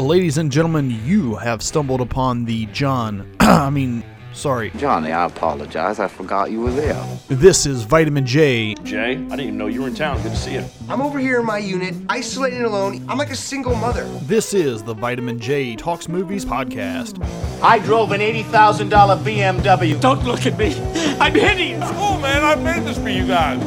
Ladies and gentlemen, you have stumbled upon the John, I mean, sorry, Johnny, I apologize. I forgot you were there. this is Vitamin J. Jay, I didn't even know you were in town. Good to see you. I'm over here in my unit, isolated and alone. I'm like a single mother. This is the Vitamin J Talks Movies podcast. I drove an $80,000 BMW. Don't look at me. I'm hideous. Oh man, I made this for you guys.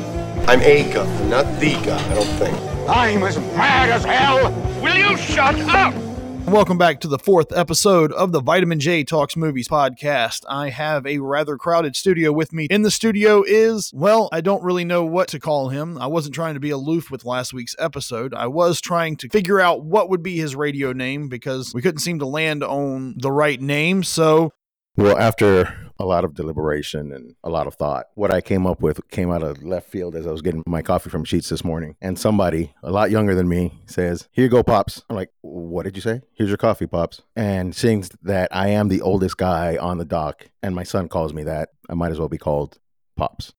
I'm a guy, not the guy, I don't think. I'm as mad as hell. Will you shut up? Welcome back to the fourth episode of the Vitamin J Talks Movies podcast. I have a rather crowded studio with me. In the studio is, well, I don't really know what to call him. I wasn't trying to be aloof with last week's episode. I was trying to figure out what would be his radio name because we couldn't seem to land on the right name. So Well, after a lot of deliberation and a lot of thought, what I came up with came out of left field as I was getting my coffee from Sheetz this morning. And somebody a lot younger than me says, Here you go, Pops. I'm like, What did you say? Here's your coffee, Pops. And seeing that I am the oldest guy on the dock and my son calls me that, I might as well be called Pops.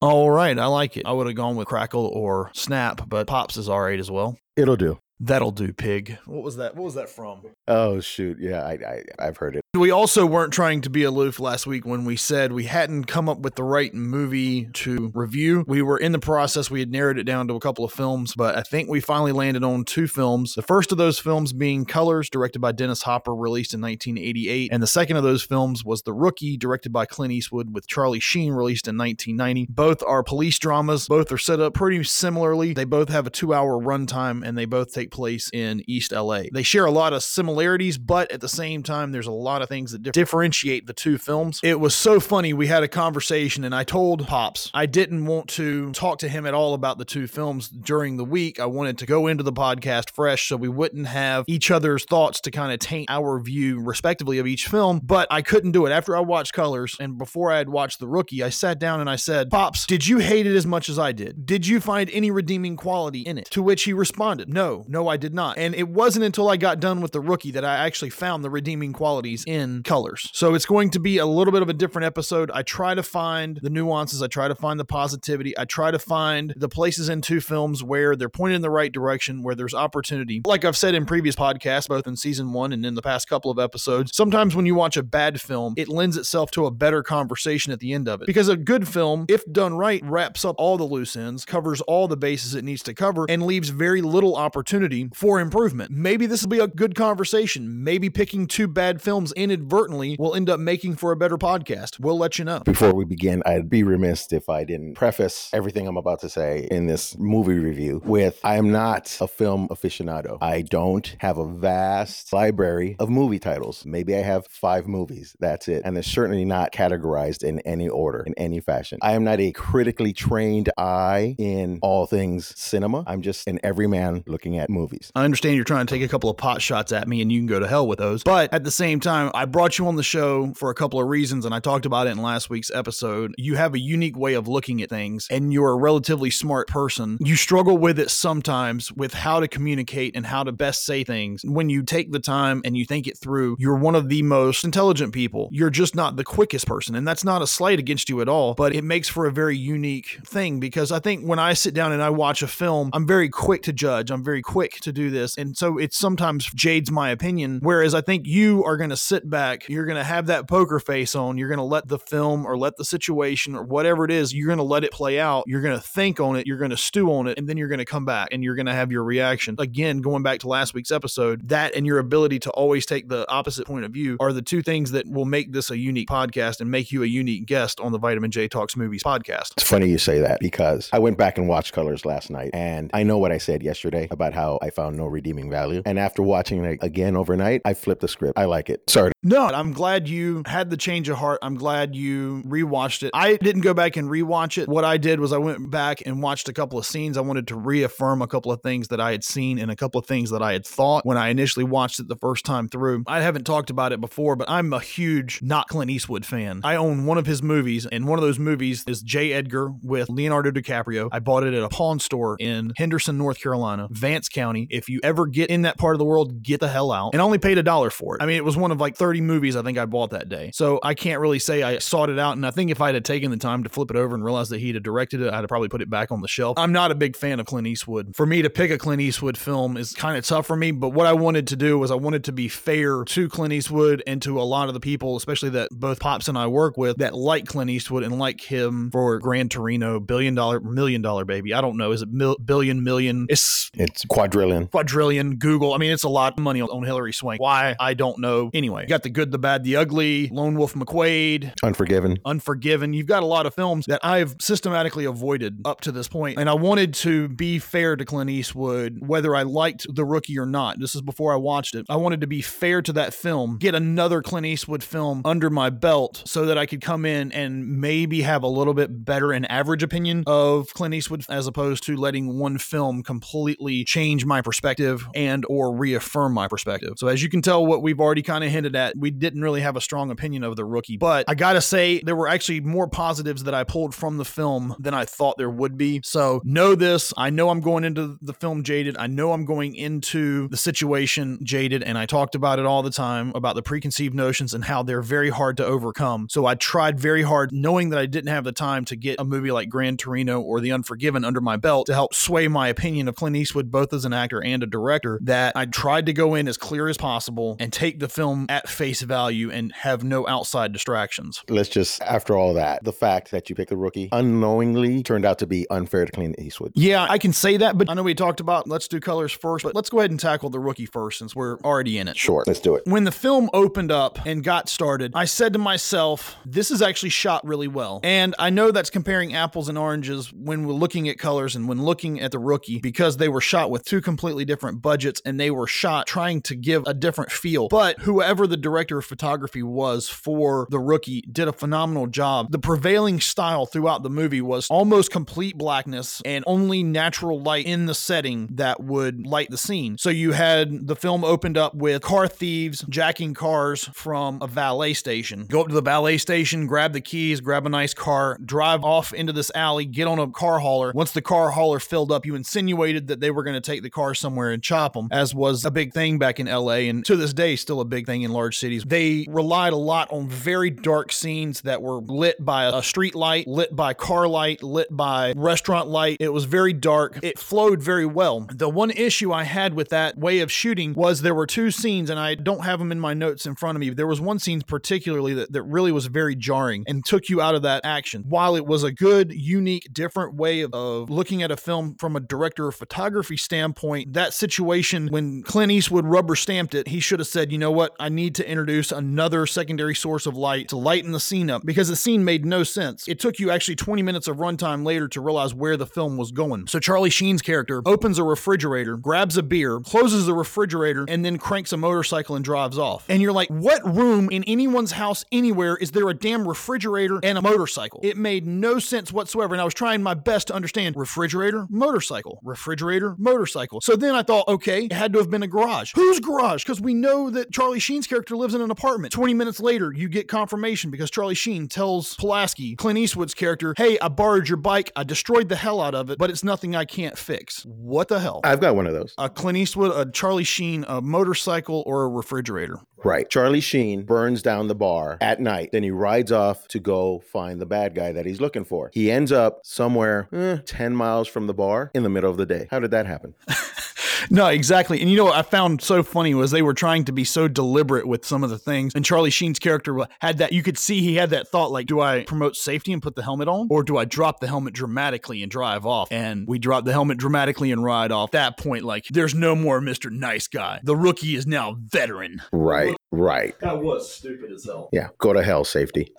All right, I like it. I would have gone with Crackle or Snap, but Pops is all right as well. It'll do. That'll do, pig. What was that? What was that from? Oh shoot, yeah, I, I I've heard it. We also weren't trying to be aloof last week when we said we hadn't come up with the right movie to review. We were in the process, we had narrowed it down to a couple of films, but I think we finally landed on two films. The first of those films being Colors, directed by Dennis Hopper, released in 1988, and the second of those films was The Rookie, directed by Clint Eastwood, with Charlie Sheen, released in 1990. Both are police dramas, both are set up pretty similarly. They both have a two hour runtime, and they both take place in East LA. They share a lot of similarities, but at the same time, there's a lot of things that differentiate the two films. It was so funny. We had a conversation, and I told Pops I didn't want to talk to him at all about the two films during the week. I wanted to go into the podcast fresh so we wouldn't have each other's thoughts to kind of taint our view, respectively, of each film, but I couldn't do it. After I watched Colors and before I had watched The Rookie, I sat down and I said, Pops, did you hate it as much as I did? Did you find any redeeming quality in it? To which he responded, No, no, I did not. And it wasn't until I got done with The Rookie that I actually found the redeeming qualities in Colors. So it's going to be a little bit of a different episode. I try to find the nuances, I try to find the positivity, I try to find the places in two films where they're pointed in the right direction, where there's opportunity. Like I've said in previous podcasts, both in season one and in the past couple of episodes, sometimes when you watch a bad film, it lends itself to a better conversation at the end of it. Because a good film, if done right, wraps up all the loose ends, covers all the bases it needs to cover, and leaves very little opportunity for improvement. Maybe this will be a good conversation. Maybe picking two bad films inadvertently will end up making for a better podcast. We'll let you know. Before we begin, I'd be remiss if I didn't preface everything I'm about to say in this movie review with I am not a film aficionado. I don't have a vast library of movie titles. Maybe I have five movies. That's it. And they're certainly not categorized in any order, in any fashion. I am not a critically trained eye in all things cinema. I'm just an everyman looking at movies. I understand you're trying to take a couple of pot shots at me and you can go to hell with those. But at the same time, I brought you on the show for a couple of reasons and I talked about it in last week's episode. You have a unique way of looking at things and you're a relatively smart person. You struggle with it sometimes with how to communicate and how to best say things. When you take the time and you think it through, you're one of the most intelligent people. You're just not the quickest person. And that's not a slight against you at all, but it makes for a very unique thing because I think when I sit down and I watch a film, I'm very quick to judge. I'm very quick to do this. And so it sometimes jades my opinion. Whereas I think you are going to sit back, you're going to have that poker face on, you're going to let the film or let the situation or whatever it is, you're going to let it play out. You're going to think on it, you're going to stew on it, and then you're going to come back and you're going to have your reaction. Again, going back to last week's episode, that and your ability to always take the opposite point of view are the two things that will make this a unique podcast and make you a unique guest on the Vitamin J Talks Movies podcast. It's funny you say that because I went back and watched Colors last night and I know what I said yesterday about how I found no redeeming value. And after watching it again overnight, I flipped the script. I like it. Sorry. No, I'm glad you had the change of heart. I'm glad you rewatched it. I didn't go back and rewatch it. What I did was I went back and watched a couple of scenes. I wanted to reaffirm a couple of things that I had seen and a couple of things that I had thought when I initially watched it the first time through. I haven't talked about it before, but I'm a huge not Clint Eastwood fan. I own one of his movies, and one of those movies is J. Edgar with Leonardo DiCaprio. I bought it at a pawn store in Henderson, North Carolina, Vance County. If you ever get in that part of the world, get the hell out. And I only paid a dollar for it. I mean, it was one of like 30 movies I think I bought that day. So I can't really say I sought it out. And I think if I had taken the time to flip it over and realized that he'd have directed it, I'd have probably put it back on the shelf. I'm not a big fan of Clint Eastwood. For me to pick a Clint Eastwood film is kind of tough for me. But what I wanted to do was I wanted to be fair to Clint Eastwood and to a lot of the people, especially that both Pops and I work with, that like Clint Eastwood and like him for Gran Torino, billion dollar, million dollar baby. I don't know. Is it mil- billion, million? It's It's quadrillion. Quadrillion. Google. I mean, it's a lot of money on, on Hilary Swank. Why? I don't know. Anyway, you got the good, the bad, the ugly, Lone Wolf McQuade, Unforgiven. Unforgiven. You've got a lot of films that I've systematically avoided up to this point, and I wanted to be fair to Clint Eastwood, whether I liked The Rookie or not. This is before I watched it. I wanted to be fair to that film, get another Clint Eastwood film under my belt, so that I could come in and maybe have a little bit better and average opinion of Clint Eastwood, as opposed to letting one film completely change my perspective and or reaffirm my perspective. So as you can tell, what we've already kind of hinted at, we didn't really have a strong opinion of the rookie. But I gotta say, there were actually more positives that I pulled from the film than I thought there would be. So know this. I know I'm going into the film jaded. I know I'm going into the situation jaded, and I talked about it all the time about the preconceived notions and how they're very hard to overcome. So I tried very hard, knowing that I didn't have the time to get a movie like Gran Torino or The Unforgiven under my belt to help sway my opinion of Clint Eastwood, both as an actor and a director, that I tried to go in as clear as possible and take the film at face value and have no outside distractions. Let's just, after all that, the fact that you picked the rookie unknowingly turned out to be unfair to Clint Eastwood. Yeah, I can say that, but I know we talked about let's do colors first, but let's go ahead and tackle the rookie first since we're already in it. Sure, let's do it. When the film opened up and got started, I said to myself, this is actually shot really well. And I know that's comparing apples and oranges when we're looking at colors and when looking at the rookie because they were shot with two completely different budgets and they were shot trying to give a different feel. But whoever the director of photography was for the rookie did a phenomenal job. The prevailing style throughout the movie was almost complete blackness and only natural light in the setting that would light the scene. So you had the film opened up with car thieves jacking cars from a valet station. Go up to the valet station, grab the keys, grab a nice car, drive off into this alley, get on a car hauler. Once the car hauler filled up, you insinuated that they were going to take the car somewhere and chop them, as was a big thing back in LA and to this day still a big thing in large cities. They relied a lot on very dark scenes that were lit by a street light, lit by car light, lit by restaurant light. It was very dark. It flowed very well. The one issue I had with that way of shooting was there were two scenes, and I don't have them in my notes in front of me. But There was one scene particularly that, that really was very jarring and took you out of that action. While it was a good, unique, different way of, of looking at a film from a director of photography standpoint, that situation when Clint Eastwood rubber stamped it, he should have said, you know what, I need to introduce another secondary source of light to lighten the scene up because the scene made no sense. It took you actually 20 minutes of runtime later to realize where the film was going. So Charlie Sheen's character opens a refrigerator, grabs a beer, closes the refrigerator, and then cranks a motorcycle and drives off. And you're like, what room in anyone's house anywhere is there a damn refrigerator and a motorcycle? It made no sense whatsoever. And I was trying my best to understand refrigerator, motorcycle, refrigerator, motorcycle. So then I thought, okay, it had to have been a garage. Whose garage? Because we know that Charlie Sheen's character lives in an apartment. 20 minutes later, you get confirmation because Charlie Sheen tells Pulaski, Clint Eastwood's character, hey, I borrowed your bike. I destroyed the hell out of it, but it's nothing I can't fix. What the hell? I've got one of those. a Clint Eastwood, a Charlie Sheen, a motorcycle, or a refrigerator. Right. Charlie Sheen burns down the bar at night. Then he rides off to go find the bad guy that he's looking for. He ends up somewhere eh, 10 miles from the bar in the middle of the day. How did that happen? No, exactly. And you know what I found so funny was they were trying to be so deliberate with some of the things. And Charlie Sheen's character had that, you could see he had that thought like, do I promote safety and put the helmet on? Or do I drop the helmet dramatically and drive off? And we drop the helmet dramatically and ride off. That point, like, there's no more Mr. Nice Guy. The rookie is now veteran. Right. Right. That was stupid as hell. Yeah. Go to hell, safety.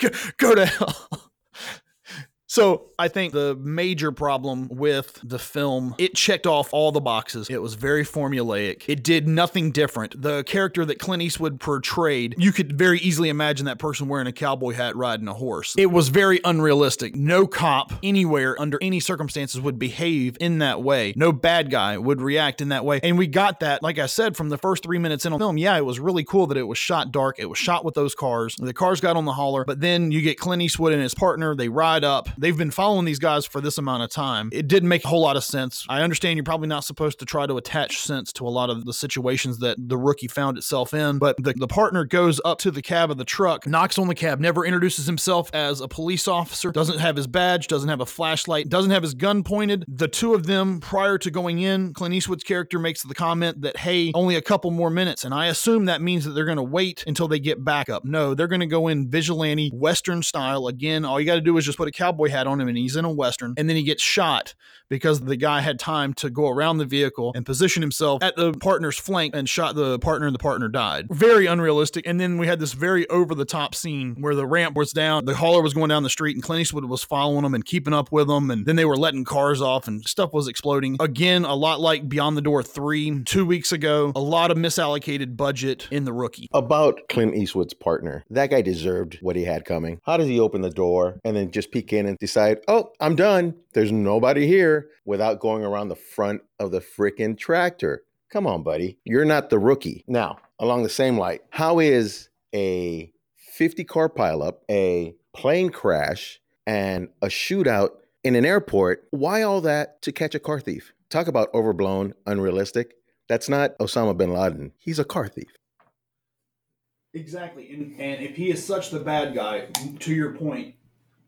Go, go to hell. So I think the major problem with the film, it checked off all the boxes. It was very formulaic. It did nothing different. The character that Clint Eastwood portrayed, you could very easily imagine that person wearing a cowboy hat riding a horse. It was very unrealistic. No cop anywhere under any circumstances would behave in that way. No bad guy would react in that way. And we got that, like I said, from the first three minutes in a film. Yeah, it was really cool that it was shot dark. It was shot with those cars. The cars got on the hauler, but then you get Clint Eastwood and his partner. They ride up. They've been following these guys for this amount of time. It didn't make a whole lot of sense. I understand you're probably not supposed to try to attach sense to a lot of the situations that the rookie found itself in, but the, the partner goes up to the cab of the truck, knocks on the cab, never introduces himself as a police officer, doesn't have his badge, doesn't have a flashlight, doesn't have his gun pointed. The two of them, prior to going in, Clint Eastwood's character makes the comment that, hey, only a couple more minutes. And I assume that means that they're going to wait until they get back up. No, they're going to go in vigilante, Western style. Again, all you got to do is just put a cowboy hat on him and he's in a Western. And then he gets shot because the guy had time to go around the vehicle and position himself at the partner's flank and shot the partner and the partner died. Very unrealistic. And then we had this very over the top scene where the ramp was down, the hauler was going down the street and Clint Eastwood was following them and keeping up with them. And then they were letting cars off and stuff was exploding. Again, a lot like Beyond the Door 3 two weeks ago, a lot of misallocated budget in the rookie. About Clint Eastwood's partner, that guy deserved what he had coming. How does he open the door and then just peek in and decide, oh, I'm done? There's nobody here without going around the front of the freaking tractor. Come on, buddy. You're not the rookie. Now, along the same light, how is a 50 car pileup, a plane crash, and a shootout in an airport? Why all that to catch a car thief? Talk about overblown, unrealistic. That's not Osama bin Laden. He's a car thief. Exactly. And, and if he is such the bad guy, to your point,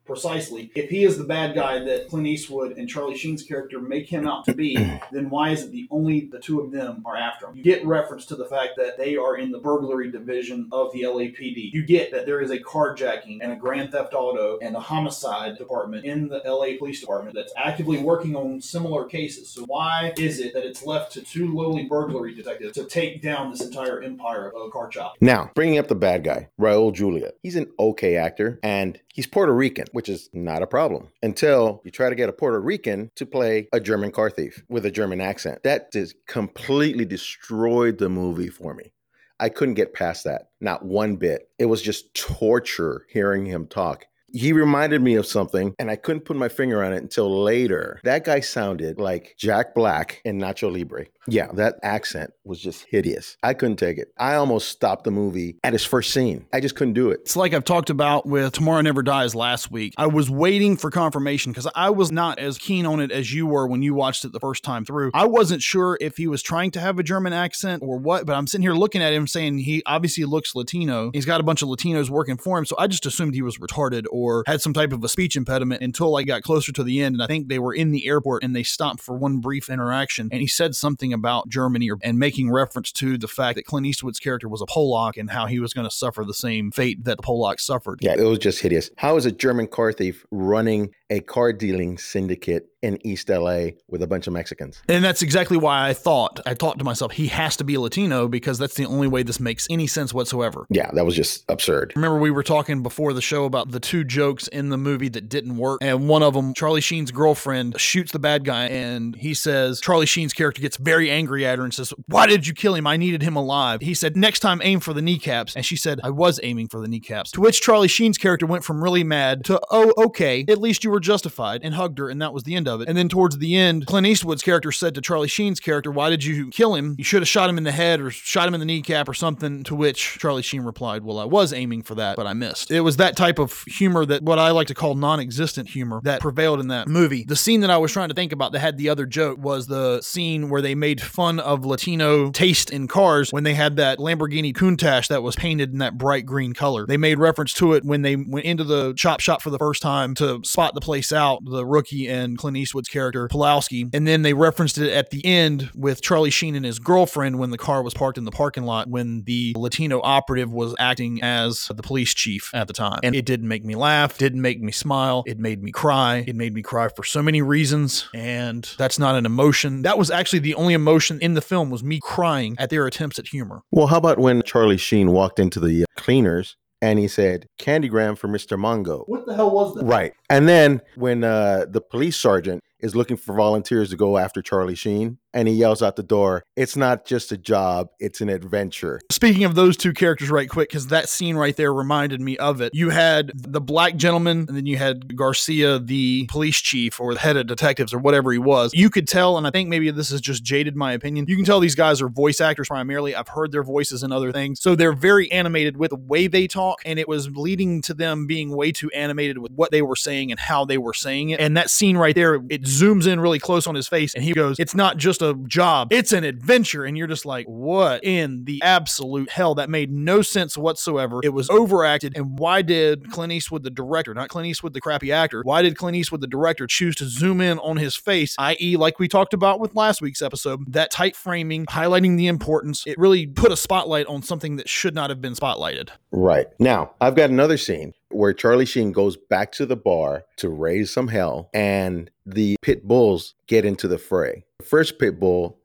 precisely, if he is the bad guy that Clint Eastwood and Charlie Sheen's character make him out to be, then why is it the only the two of them are after him? You get reference to the fact that they are in the burglary division of the LAPD. You get that there is a carjacking and a grand theft auto and a homicide department in the LA Police Department that's actively working on similar cases. So why is it that it's left to two lowly burglary detectives to take down this entire empire of car chopping? Now, bringing up the bad guy, Raul Julia. He's an okay actor and he's Puerto Rican, which is not a problem until you try to get a Puerto Rican to play a German car thief with a German accent. That just completely destroyed the movie for me. I couldn't get past that, not one bit. It was just torture hearing him talk. He reminded me of something, and I couldn't put my finger on it until later. That guy sounded like Jack Black in Nacho Libre. Yeah, that accent was just hideous. I couldn't take it. I almost stopped the movie at his first scene. I just couldn't do it. It's like I've talked about with Tomorrow Never Dies last week. I was waiting for confirmation because I was not as keen on it as you were when you watched it the first time through. I wasn't sure if he was trying to have a German accent or what, but I'm sitting here looking at him saying he obviously looks Latino. He's got a bunch of Latinos working for him, so I just assumed he was retarded or had some type of a speech impediment until I got closer to the end. And I think they were in the airport and they stopped for one brief interaction. And he said something about Germany or, and making reference to the fact that Clint Eastwood's character was a Polak and how he was going to suffer the same fate that the Polacks suffered. Yeah, it was just hideous. How is a German car thief running a car dealing syndicate in East LA with a bunch of Mexicans. And that's exactly why I thought, I thought to myself, he has to be a Latino because that's the only way this makes any sense whatsoever. Yeah, that was just absurd. Remember, we were talking before the show about the two jokes in the movie that didn't work. And one of them, Charlie Sheen's girlfriend shoots the bad guy, and he says, Charlie Sheen's character gets very angry at her and says, Why did you kill him? I needed him alive. He said, Next time, aim for the kneecaps. And she said, I was aiming for the kneecaps. To which Charlie Sheen's character went from really mad to, Oh, okay, at least you were justified, and hugged her, and that was the end of it. And then towards the end, Clint Eastwood's character said to Charlie Sheen's character, Why did you kill him? You should have shot him in the head or shot him in the kneecap or something. To which Charlie Sheen replied, Well, I was aiming for that, but I missed. It was that type of humor that what I like to call non existent humor that prevailed in that movie. The scene that I was trying to think about that had the other joke was the scene where they made fun of Latino taste in cars when they had that Lamborghini Countach that was painted in that bright green color. They made reference to it when they went into the chop shop for the first time to spot the place out, the rookie and Clint Eastwood's character, Pulovski. And then they referenced it at the end with Charlie Sheen and his girlfriend when the car was parked in the parking lot when the Latino operative was acting as the police chief at the time. And it didn't make me laugh, didn't make me smile, it made me cry. It made me cry for so many reasons. And that's not an emotion. That was actually the only emotion in the film was me crying at their attempts at humor. Well, how about when Charlie Sheen walked into the uh, cleaners and he said, Candygram for Mr. Mongo? What the hell was that? Right. And then when uh, the police sergeant is looking for volunteers to go after Charlie Sheen. And he yells out the door, It's not just a job, it's an adventure. Speaking of those two characters, right quick, because that scene right there reminded me of it. You had the black gentleman, and then you had Garcia, the police chief or the head of detectives or whatever he was. You could tell, and I think maybe this is just jaded my opinion. You can tell these guys are voice actors primarily. I've heard their voices in other things. So they're very animated with the way they talk, and it was leading to them being way too animated with what they were saying and how they were saying it. And that scene right there, it zooms in really close on his face, and he goes, It's not just a job, it's an adventure. And you're just like, What in the absolute hell? That made no sense whatsoever. It was overacted. And why did Clint Eastwood, the director, not Clint Eastwood, the crappy actor, why did Clint Eastwood, the director, choose to zoom in on his face, i.e., like we talked about with last week's episode, that tight framing, highlighting the importance? It really put a spotlight on something that should not have been spotlighted. Right. Now, I've got another scene where Charlie Sheen goes back to the bar to raise some hell, and the pit bulls get into the fray. The first pit bull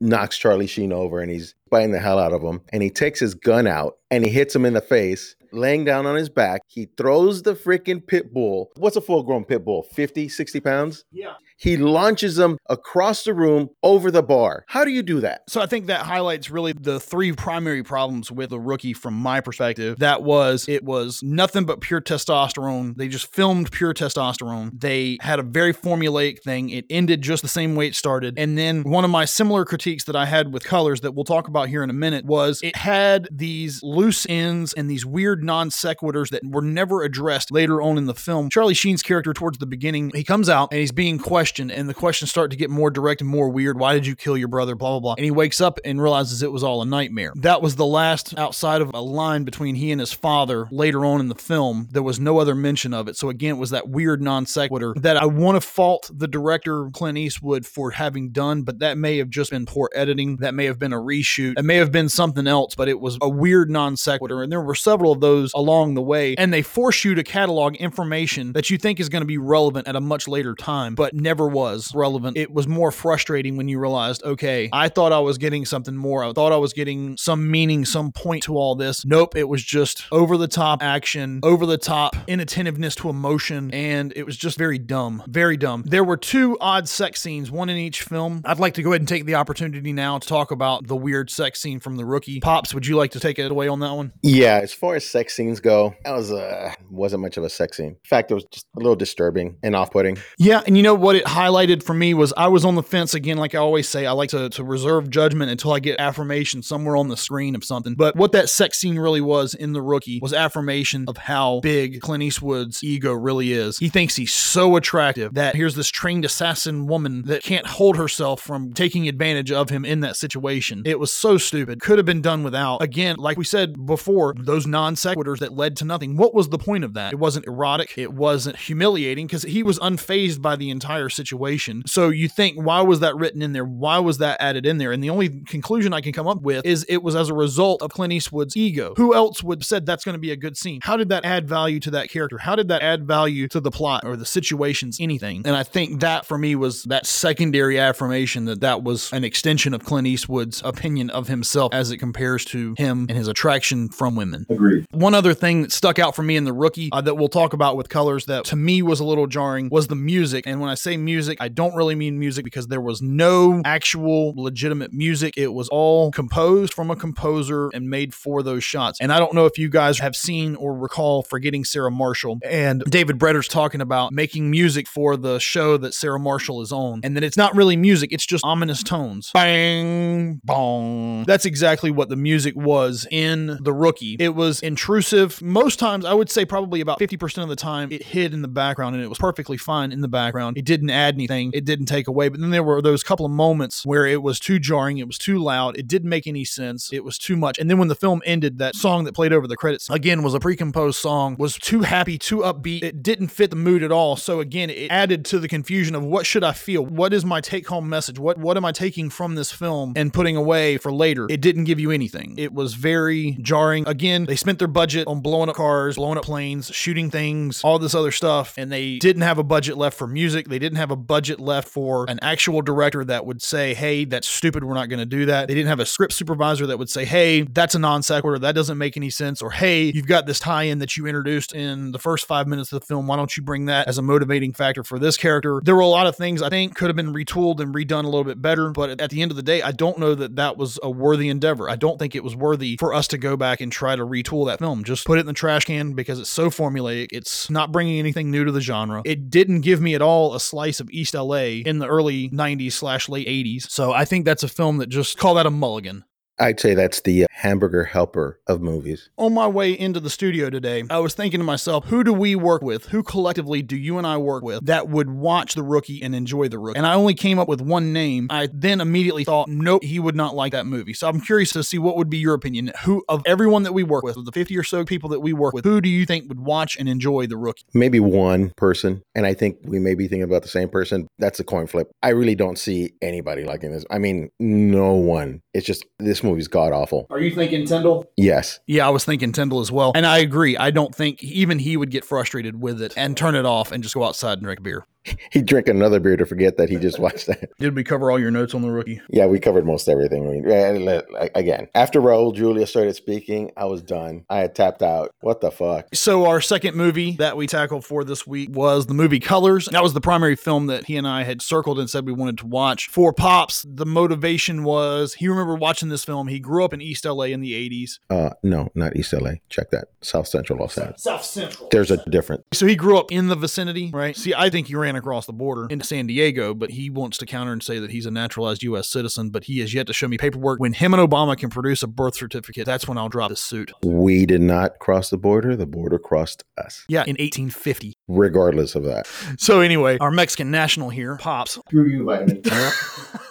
knocks Charlie Sheen over and he's biting the hell out of him. And he takes his gun out and he hits him in the face, laying down on his back. He throws the freaking pit bull. What's a full grown pit bull? 50, 60 pounds? Yeah. He launches him across the room over the bar. How do you do that? So I think that highlights really the three primary problems with the rookie from my perspective. That was it was nothing but pure testosterone. They just filmed pure testosterone. They had a very formulaic thing. It ended just the same way it started. And then one of my similar critiques that I had with colors that we'll talk about here in a minute was it had these loose ends and these weird non sequiturs that were never addressed later on in the film. Charlie Sheen's character towards the beginning, he comes out and he's being questioned and the questions start to get more direct and more weird. Why did you kill your brother? Blah, blah, blah. And he wakes up and realizes it was all a nightmare. That was the last outside of a line between he and his father later on in the film. There was no other mention of it. So again, it was that weird non sequitur that I want to fault the director Clint Eastwood for having done, but that may have just been poor editing. That may have been a reshoot. It may have been something else, but it was a weird non sequitur. And there were several of those along the way. And they force you to catalog information that you think is going to be relevant at a much later time, but never was relevant. It was more frustrating when you realized, okay, I thought I was getting something more. I thought I was getting some meaning, some point to all this. Nope, it was just over the top action, over the top inattentiveness to emotion, and it was just very dumb. Very dumb. There were two odd sex scenes, one in each film. I'd like to go ahead and take the opportunity now to talk about the weird sex scene from the rookie. Pops, would you like to take it away on that one? Yeah, as far as sex scenes go, that was uh wasn't much of a sex scene. In fact, it was just a little disturbing and off-putting. Yeah, and you know what it highlighted for me was I was on the fence again, like I always say, I like to, to reserve judgment until I get affirmation somewhere on the screen of something. But what that sex scene really was in The Rookie was affirmation of how big Clint Eastwood's ego really is. He thinks he's so attractive that here's this trained assassin woman that can't hold herself from taking advantage of him in that situation. It was so stupid. Could have been done without. Again, like we said before, those non sequiturs that led to nothing. What was the point of that? It wasn't erotic. It wasn't humiliating because he was unfazed by the entire situation. So you think, why was that written in there? Why was that added in there? And the only conclusion I can come up with is it was as a result of Clint Eastwood's ego. Who else would have said that's going to be a good scene? How did that add value to that character? How did that add value to the plot or the situations, anything? And I think that for me was that secondary affirmation that that was an extension of Clint Eastwood's opinion of himself as it compares to him and his attraction from women. Agreed. One other thing that stuck out for me in the rookie uh, that we'll talk about with colors that to me was a little jarring was the music. And when I say music, I don't really mean music because there was no actual legitimate music. It was all composed from a composer and made for those shots. And I don't know if you guys have seen or recall Forgetting Sarah Marshall and David Bretter's talking about making music for the show that Sarah Marshall is on. And then it's not really music, it's just ominous tones. Bang, bong. That's exactly what the music was in The Rookie. It was intrusive. Most times, I would say probably about 50% of the time, it hid in the background and it was perfectly fine in the background. It didn't add anything, it didn't take away. But then there were those couple of moments where it was too jarring, it was too loud, it didn't make any sense, it was too much. And then when the film ended, that song that played over the credits again was a pre-composed song, was too happy, too upbeat. It didn't fit the mood at all. So again, it added to the confusion of what should I feel? What is my take-home message? What what am I taking from this film and putting away for later? It didn't give you anything. It was very jarring. Again, they spent their budget on blowing up cars, blowing up planes, shooting things, all this other stuff, and they didn't have a budget left for music. They didn't have have a budget left for an actual director that would say, hey, that's stupid. We're not going to do that. They didn't have a script supervisor that would say, hey, that's a non sequitur. That doesn't make any sense. Or, hey, you've got this tie in that you introduced in the first five minutes of the film. Why don't you bring that as a motivating factor for this character? There were a lot of things I think could have been retooled and redone a little bit better. But at the end of the day, I don't know that that was a worthy endeavor. I don't think it was worthy for us to go back and try to retool that film. Just put it in the trash can because it's so formulaic. It's not bringing anything new to the genre. It didn't give me at all a slice of East LA in the early 90s slash late 80s. So I think that's a film that just call that a mulligan. I'd say that's the uh, hamburger helper of movies. On my way into the studio today, I was thinking to myself, who do we work with? Who collectively do you and I work with that would watch The Rookie and enjoy The Rookie? And I only came up with one name. I then immediately thought, nope, he would not like that movie. So I'm curious to see what would be your opinion. Who, of everyone that we work with, of the 50 or so people that we work with, who do you think would watch and enjoy The Rookie? Maybe one person, and I think we may be thinking about the same person. That's a coin flip. I really don't see anybody liking this. I mean, no one. It's just this movie's god awful. Are you thinking Tyndall? Yes. Yeah, I was thinking Tyndall as well. And I agree. I don't think even he would get frustrated with it and turn it off and just go outside and drink beer. He'd drink another beer to forget that he just watched that. Did we cover all your notes on the rookie? Yeah, we covered most everything. I mean, yeah, let- like, again, after Raul Julia started speaking, I was done. I had tapped out. What the fuck? So our second movie that we tackled for this week was the movie Colors. That was the primary film that he and I had circled and said we wanted to watch. For Pops, the motivation was he remembered watching this film. He grew up in East LA in the 80s. Uh, no, not East LA. Check that. South Central Los Angeles. South Central. There's a difference. So he grew up in the vicinity, right? See, I think he ran across the border into San Diego, but he wants to counter and say that he's a naturalized U.S. citizen, but he has yet to show me paperwork. When him and Obama can produce a birth certificate, that's when I'll drop this suit. We did not cross the border. The border crossed us, Yeah, in 1850. regardless of that. So anyway, our Mexican national here, Pops, Screw you, Vitamin.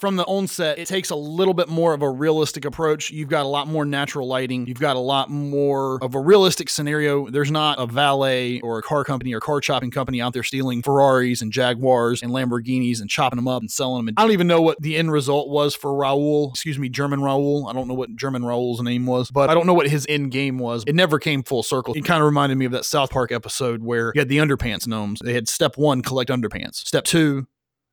from the onset, it takes a little bit more of a realistic approach. You've got a lot more natural lighting. You've got a lot more of a realistic scenario. There's not a valet or a car company or car chopping company out there stealing Ferraris and Jaguars and Lamborghinis and chopping them up and selling them. I don't even know what the end result was for Raul. Excuse me, German Raul. I don't know what German Raul's name was, but I don't know what his end game was. It never came full circle. It kind of reminded me of that South Park episode where you had the underpants gnomes. They had step one, collect underpants. Step two,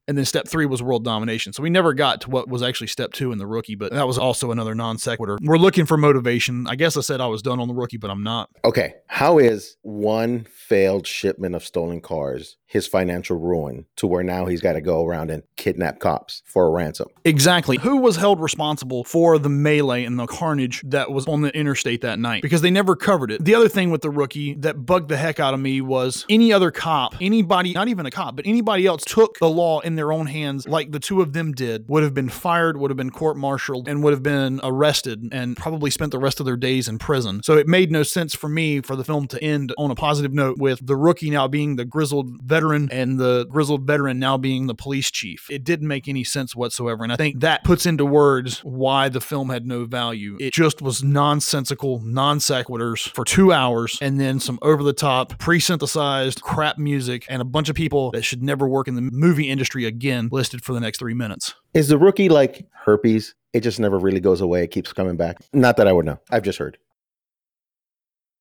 and then step three was world domination. So we never got to what was actually step two in the rookie, but that was also another non sequitur. We're looking for motivation. I guess I said I was done on the rookie, but I'm not. Okay, how is one failed shipment of stolen cars his financial ruin to where now he's got to go around and kidnap cops for a ransom? Exactly. Who was held responsible for the melee and the carnage that was on the interstate that night? Because they never covered it. The other thing with the rookie that bugged the heck out of me was any other cop, anybody, not even a cop, but anybody else took the law in their own hands like the two of them did, would have been fired, would have been court martialed, and would have been arrested and probably spent the rest of their days in prison. So it made no sense for me for the film to end on a positive note with the rookie now being the grizzled veteran and the grizzled veteran now being the police chief. It didn't make any sense whatsoever. And I think that puts into words why the film had no value. It just was nonsensical, non sequiturs for two hours and then some over the top, pre synthesized crap music and a bunch of people that should never work in the movie industry again listed for the next three minutes. Is the rookie like herpes? It just never really goes away. It keeps coming back. Not that I would know. I've just heard.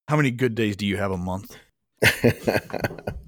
How many good days do you have a month?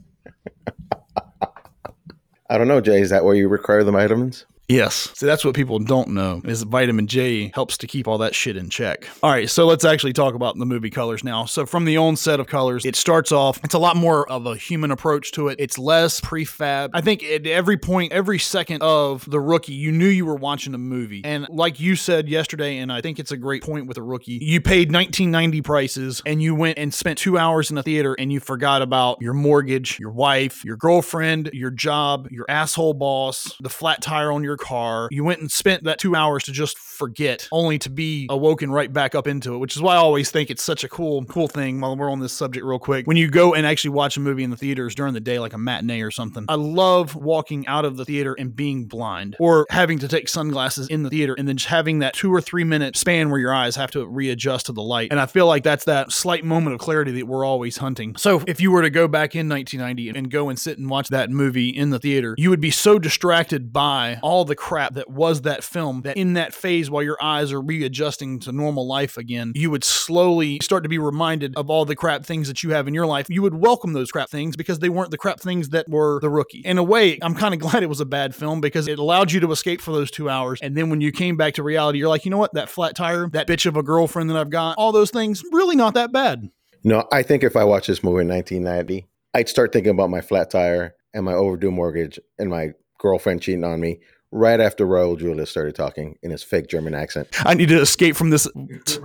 I don't know, Jay. Is that where you require the vitamins? Yes. So that's what people don't know is vitamin J helps to keep all that shit in check. All right, so let's actually talk about the movie Colors now. So from the onset of Colors, it starts off it's a lot more of a human approach to it. It's less prefab. I think at every point, every second of the rookie, you knew you were watching a movie. And like you said yesterday and I think it's a great point with a rookie, you paid 1990 prices and you went and spent 2 hours in a theater and you forgot about your mortgage, your wife, your girlfriend, your job, your asshole boss, the flat tire on your car. You went and spent that two hours to just forget, only to be awoken right back up into it, which is why I always think it's such a cool, cool thing while we're on this subject real quick. When you go and actually watch a movie in the theaters during the day, like a matinee or something, I love walking out of the theater and being blind or having to take sunglasses in the theater and then just having that two or three minute span where your eyes have to readjust to the light. And I feel like that's that slight moment of clarity that we're always hunting. So if you were to go back in 1990 and go and sit and watch that movie in the theater, you would be so distracted by all the crap that was that film, that in that phase while your eyes are readjusting to normal life again, you would slowly start to be reminded of all the crap things that you have in your life. You would welcome those crap things because they weren't the crap things that were the rookie. In a way, I'm kind of glad it was a bad film because it allowed you to escape for those two hours. And then when you came back to reality, you're like, you know what? That flat tire, that bitch of a girlfriend that I've got, all those things, really not that bad. No, I think if I watched this movie in 1990, I'd start thinking about my flat tire and my overdue mortgage and my girlfriend cheating on me right after Raul Julia started talking in his fake German accent. I need to escape from this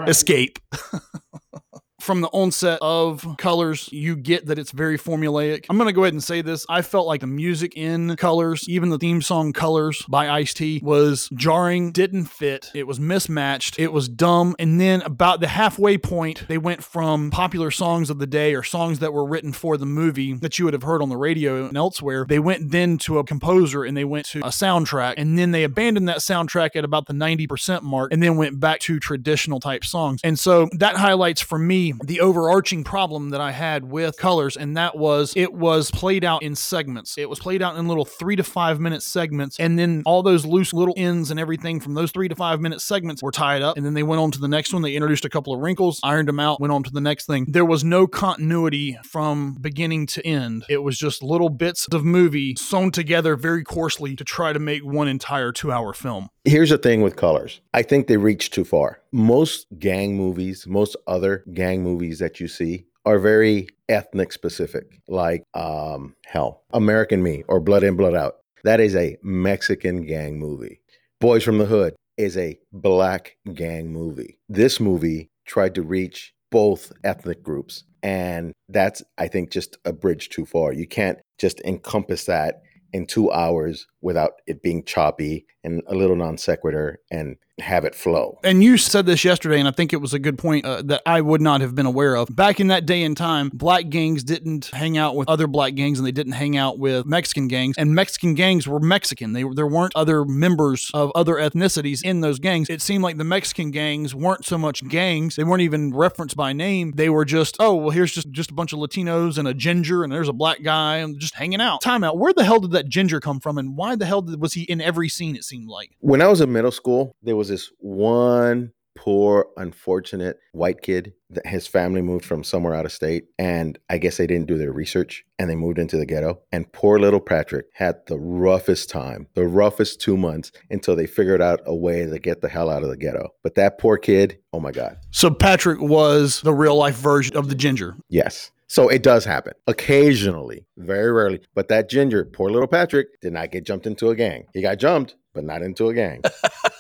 escape. from the onset of colors, you get that it's very formulaic. I'm going to go ahead and say this. I felt like the music in colors, even the theme song Colors by Ice T, was jarring, didn't fit. It was mismatched. It was dumb. And then about the halfway point, they went from popular songs of the day or songs that were written for the movie that you would have heard on the radio and elsewhere. They went then to a composer and they went to a soundtrack. And then they abandoned that soundtrack at about the 90% mark and then went back to traditional type songs. And so that highlights for me the overarching problem that I had with Colors, and that was it was played out in segments. It was played out in little three to five minute segments, and then all those loose little ends and everything from those three to five minute segments were tied up, and then they went on to the next one. They introduced a couple of wrinkles, ironed them out, went on to the next thing. There was no continuity from beginning to end. It was just little bits of movie sewn together very coarsely to try to make one entire two hour film. Here's the thing with colors. I think they reach too far. Most gang movies, most other gang movies that you see are very ethnic specific, like um, hell, American Me or Blood In, Blood Out. That is a Mexican gang movie. Boys from the Hood is a black gang movie. This movie tried to reach both ethnic groups. And that's, I think, just a bridge too far. You can't just encompass that in two hours without it being choppy and a little non sequitur and have it flow. And you said this yesterday, and I think it was a good point uh, that I would not have been aware of. Back in that day and time, black gangs didn't hang out with other black gangs, and they didn't hang out with Mexican gangs. And Mexican gangs were Mexican. They there weren't other members of other ethnicities in those gangs. It seemed like the Mexican gangs weren't so much gangs; they weren't even referenced by name. They were just, oh, well, here's just just a bunch of Latinos and a ginger, and there's a black guy, and just hanging out. Time out. Where the hell did that ginger come from, and why the hell did, was he in every scene? It seemed like when I was in middle school, there was this one poor, unfortunate white kid that his family moved from somewhere out of state. And I guess they didn't do their research and they moved into the ghetto. And poor little Patrick had the roughest time, the roughest two months until they figured out a way to get the hell out of the ghetto. But that poor kid, oh my God. So Patrick was the real life version of the ginger. Yes. So it does happen occasionally, very rarely. But that ginger, poor little Patrick, did not get jumped into a gang. He got jumped, but not into a gang.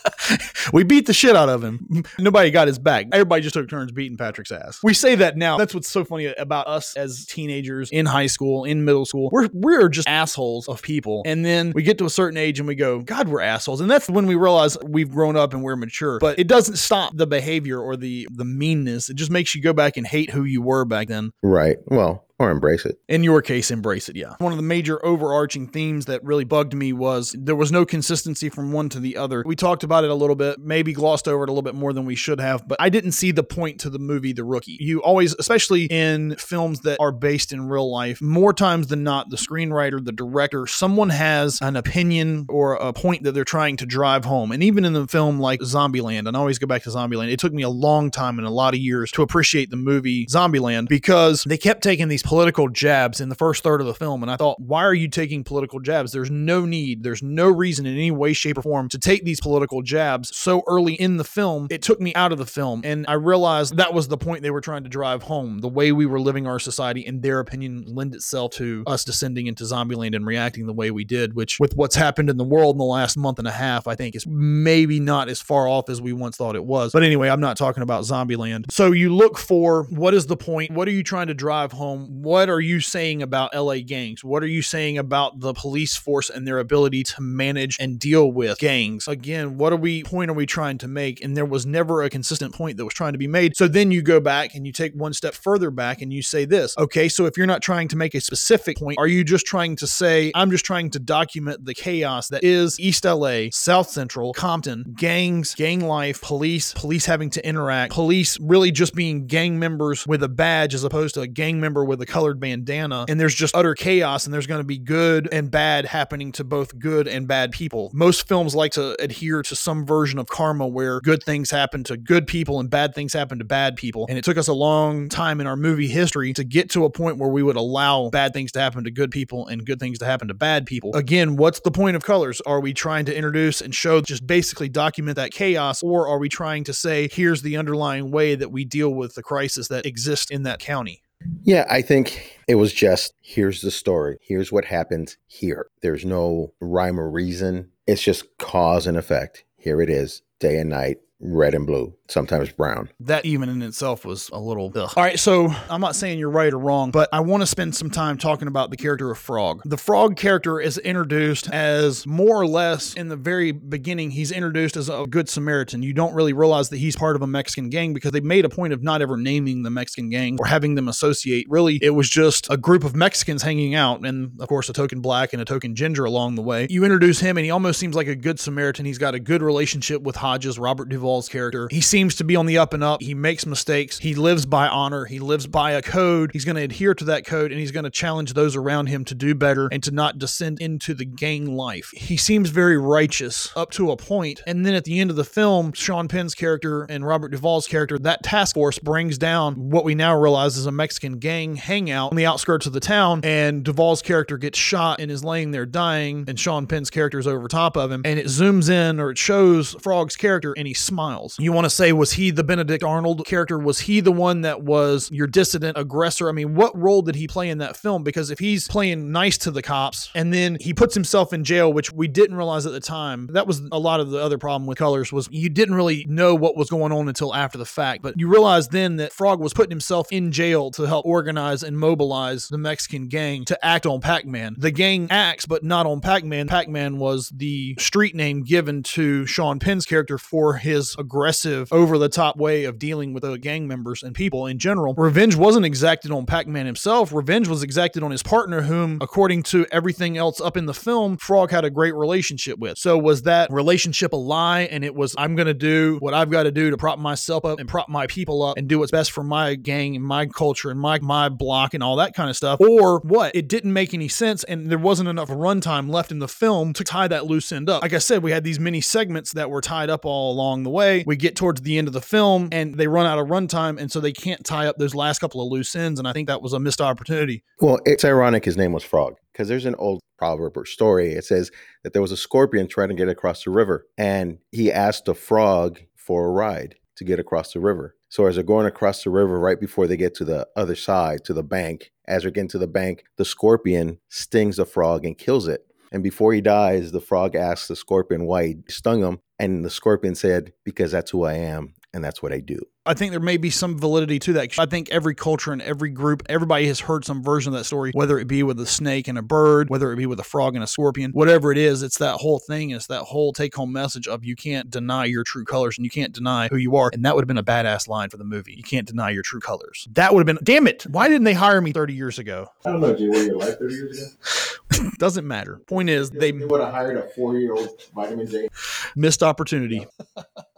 we beat the shit out of him. Nobody got his back. Everybody just took turns beating Patrick's ass. We say that now. That's what's so funny about us as teenagers in high school, in middle school. We're we're just assholes of people. And then we get to a certain age and we go, God, we're assholes. And that's when we realize we've grown up and we're mature. But it doesn't stop the behavior or the the meanness. It just makes you go back and hate who you were back then. Right. Well, or embrace it. In your case, embrace it, yeah. One of the major overarching themes that really bugged me was there was no consistency from one to the other. We talked about it a little bit, maybe glossed over it a little bit more than we should have, but I didn't see the point to the movie The Rookie. You always, especially in films that are based in real life, more times than not, the screenwriter, the director, someone has an opinion or a point that they're trying to drive home. And even in the film like Zombieland, and I always go back to Zombieland, it took me a long time and a lot of years to appreciate the movie Zombieland because they kept taking these political jabs in the first third of the film. And I thought, why are you taking political jabs? There's no need, there's no reason in any way, shape, or form to take these political jabs so early in the film. It took me out of the film. And I realized that was the point they were trying to drive home. The way we were living our society, in their opinion, lend itself to us descending into Zombieland and reacting the way we did, which with what's happened in the world in the last month and a half, I think is maybe not as far off as we once thought it was. But anyway, I'm not talking about Zombieland. So you look for what is the point? What are you trying to drive home? What are you saying about LA gangs? What are you saying about the police force and their ability to manage and deal with gangs? Again, what are we point are we trying to make? And there was never a consistent point that was trying to be made. So then you go back and you take one step further back and you say this. Okay, so if you're not trying to make a specific point, are you just trying to say I'm just trying to document the chaos that is East LA, South Central, Compton, gangs, gang life, police, police having to interact, police really just being gang members with a badge as opposed to a gang member with the colored bandana and there's just utter chaos and there's going to be good and bad happening to both good and bad people. Most films like to adhere to some version of karma where good things happen to good people and bad things happen to bad people. And it took us a long time in our movie history to get to a point where we would allow bad things to happen to good people and good things to happen to bad people. Again, what's the point of colors? Are we trying to introduce and show just basically document that chaos or are we trying to say here's the underlying way that we deal with the crisis that exists in that county? Yeah, I think it was just here's the story. Here's what happened here. There's no rhyme or reason. It's just cause and effect. Here it is, day and night, red and blue, sometimes brown. That even in itself was a little ugh. All right, so I'm not saying you're right or wrong, but I want to spend some time talking about the character of Frog. The Frog character is introduced as more or less in the very beginning, he's introduced as a good Samaritan. You don't really realize that he's part of a Mexican gang because they made a point of not ever naming the Mexican gang or having them associate. Really, it was just a group of Mexicans hanging out, and of course, a token black and a token ginger along the way. You introduce him, and he almost seems like a good Samaritan. He's got a good relationship with Hodges, Robert Duvall's character. He seems to be on the up and up. He makes mistakes. He lives by honor. He lives by a code. He's going to adhere to that code and he's going to challenge those around him to do better and to not descend into the gang life. He seems very righteous up to a point. And then at the end of the film, Sean Penn's character and Robert Duvall's character, that task force brings down what we now realize is a Mexican gang hangout on the outskirts of the town. And Duvall's character gets shot and is laying there dying. And Sean Penn's character is over top of him. And it zooms in or it shows Frog's character and he smiles. You want to say, was he the Benedict Arnold character? Was he the one that was your dissident aggressor? I mean, what role did he play in that film? Because if he's playing nice to the cops and then he puts himself in jail, which we didn't realize at the time, that was a lot of the other problem with Colors was you didn't really know what was going on until after the fact. But you realized then that Frog was putting himself in jail to help organize and mobilize the Mexican gang to act on Pac-Man. The gang acts, but not on Pac-Man. Pac-Man was the street name given to Sean Penn's character for his aggressive, over the top way of dealing with the gang members and people in general. Revenge wasn't exacted on Pac Man himself, revenge was exacted on his partner, whom, according to everything else up in the film, Frog had a great relationship with. So, was that relationship a lie? And it was, I'm going to do what I've got to do to prop myself up and prop my people up and do what's best for my gang and my culture and my, my block and all that kind of stuff? Or what? It didn't make any sense and there wasn't enough runtime left in the film to tie that loose end up. Like I said, we had these mini segments that were tied up all along the way. We get towards the end of the film and they run out of runtime and so they can't tie up those last couple of loose ends and i think that was a missed opportunity Well, it's ironic his name was Frog because there's an old proverb or story. It says that there was a scorpion trying to get across the river and he asked a frog for a ride to get across the river. So as they're going across the river, right before they get to the other side, to the bank, as they're getting to the bank, the scorpion stings the frog and kills it. And before he dies, the frog asks the scorpion why he stung him. And the scorpion said, Because that's who I am and that's what I do. I think there may be some validity to that. I think every culture and every group, everybody has heard some version of that story, whether it be with a snake and a bird, whether it be with a frog and a scorpion, whatever it is, it's that whole thing. It's that whole take home message of you can't deny your true colors and you can't deny who you are. And that would have been a badass line for the movie. You can't deny your true colors. That would have been, damn it, why didn't they hire me 30 years ago? I don't know, Jay, were you alive 30 years ago? Doesn't matter. Point is, they would have hired a four year old vitamin J. missed opportunity.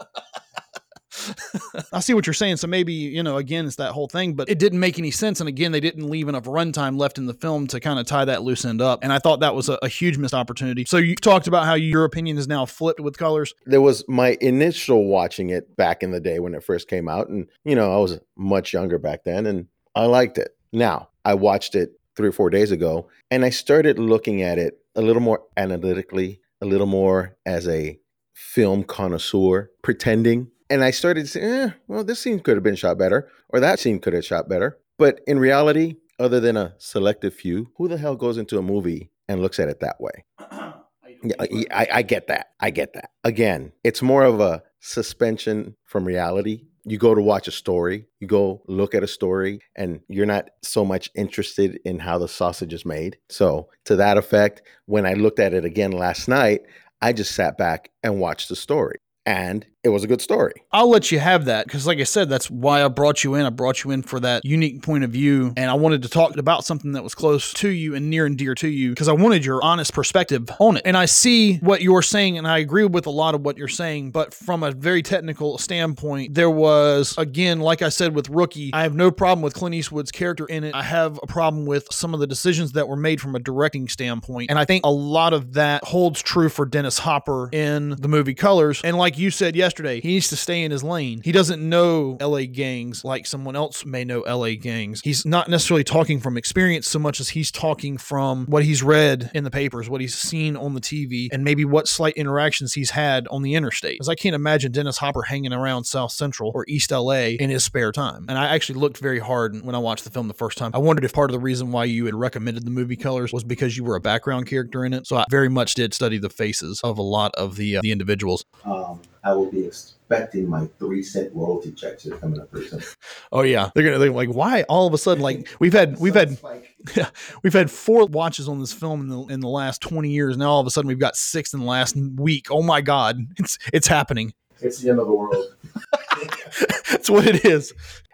I see what you're saying. So maybe, you know, again, it's that whole thing, but it didn't make any sense. And again, they didn't leave enough runtime left in the film to kind of tie that loose end up. And I thought that was a, a huge missed opportunity. So you talked about how your opinion is now flipped with colors. There was my initial watching it back in the day when it first came out. And, you know, I was much younger back then and I liked it. Now, I watched it three or four days ago and I started looking at it a little more analytically, a little more as a film connoisseur, pretending and I started to say, eh, well, this scene could have been shot better, or that scene could have shot better. But in reality, other than a selective few, who the hell goes into a movie and looks at it that way? Yeah, I, I get that. I get that. Again, it's more of a suspension from reality. You go to watch a story, you go look at a story, and you're not so much interested in how the sausage is made. So, to that effect, when I looked at it again last night, I just sat back and watched the story. And it was a good story. I'll let you have that because, like I said, that's why I brought you in. I brought you in for that unique point of view, and I wanted to talk about something that was close to you and near and dear to you because I wanted your honest perspective on it. And I see what you're saying, and I agree with a lot of what you're saying, but from a very technical standpoint, there was, again, like I said with Rookie, I have no problem with Clint Eastwood's character in it. I have a problem with some of the decisions that were made from a directing standpoint, and I think a lot of that holds true for Dennis Hopper in the movie Colors. And like you said yesterday, he needs to stay in his lane. He doesn't know LA gangs like someone else may know LA gangs. He's not necessarily talking from experience so much as he's talking from what he's read in the papers, what he's seen on the TV, and maybe what slight interactions he's had on the interstate. Because I can't imagine Dennis Hopper hanging around South Central or East LA in his spare time. And I actually looked very hard when I watched the film the first time. I wondered if part of the reason why you had recommended the movie Colors was because you were a background character in it. So I very much did study the faces of a lot of the uh, the individuals. um, I will be expecting my three cent royalty checks that are coming up pretty soon. Oh yeah, they're gonna they're like why all of a sudden like we've had we've had yeah, we've had four watches on this film in the in the last twenty years. Now all of a sudden we've got six in the last week. Oh my god, it's it's happening. It's the end of the world. That's what it is.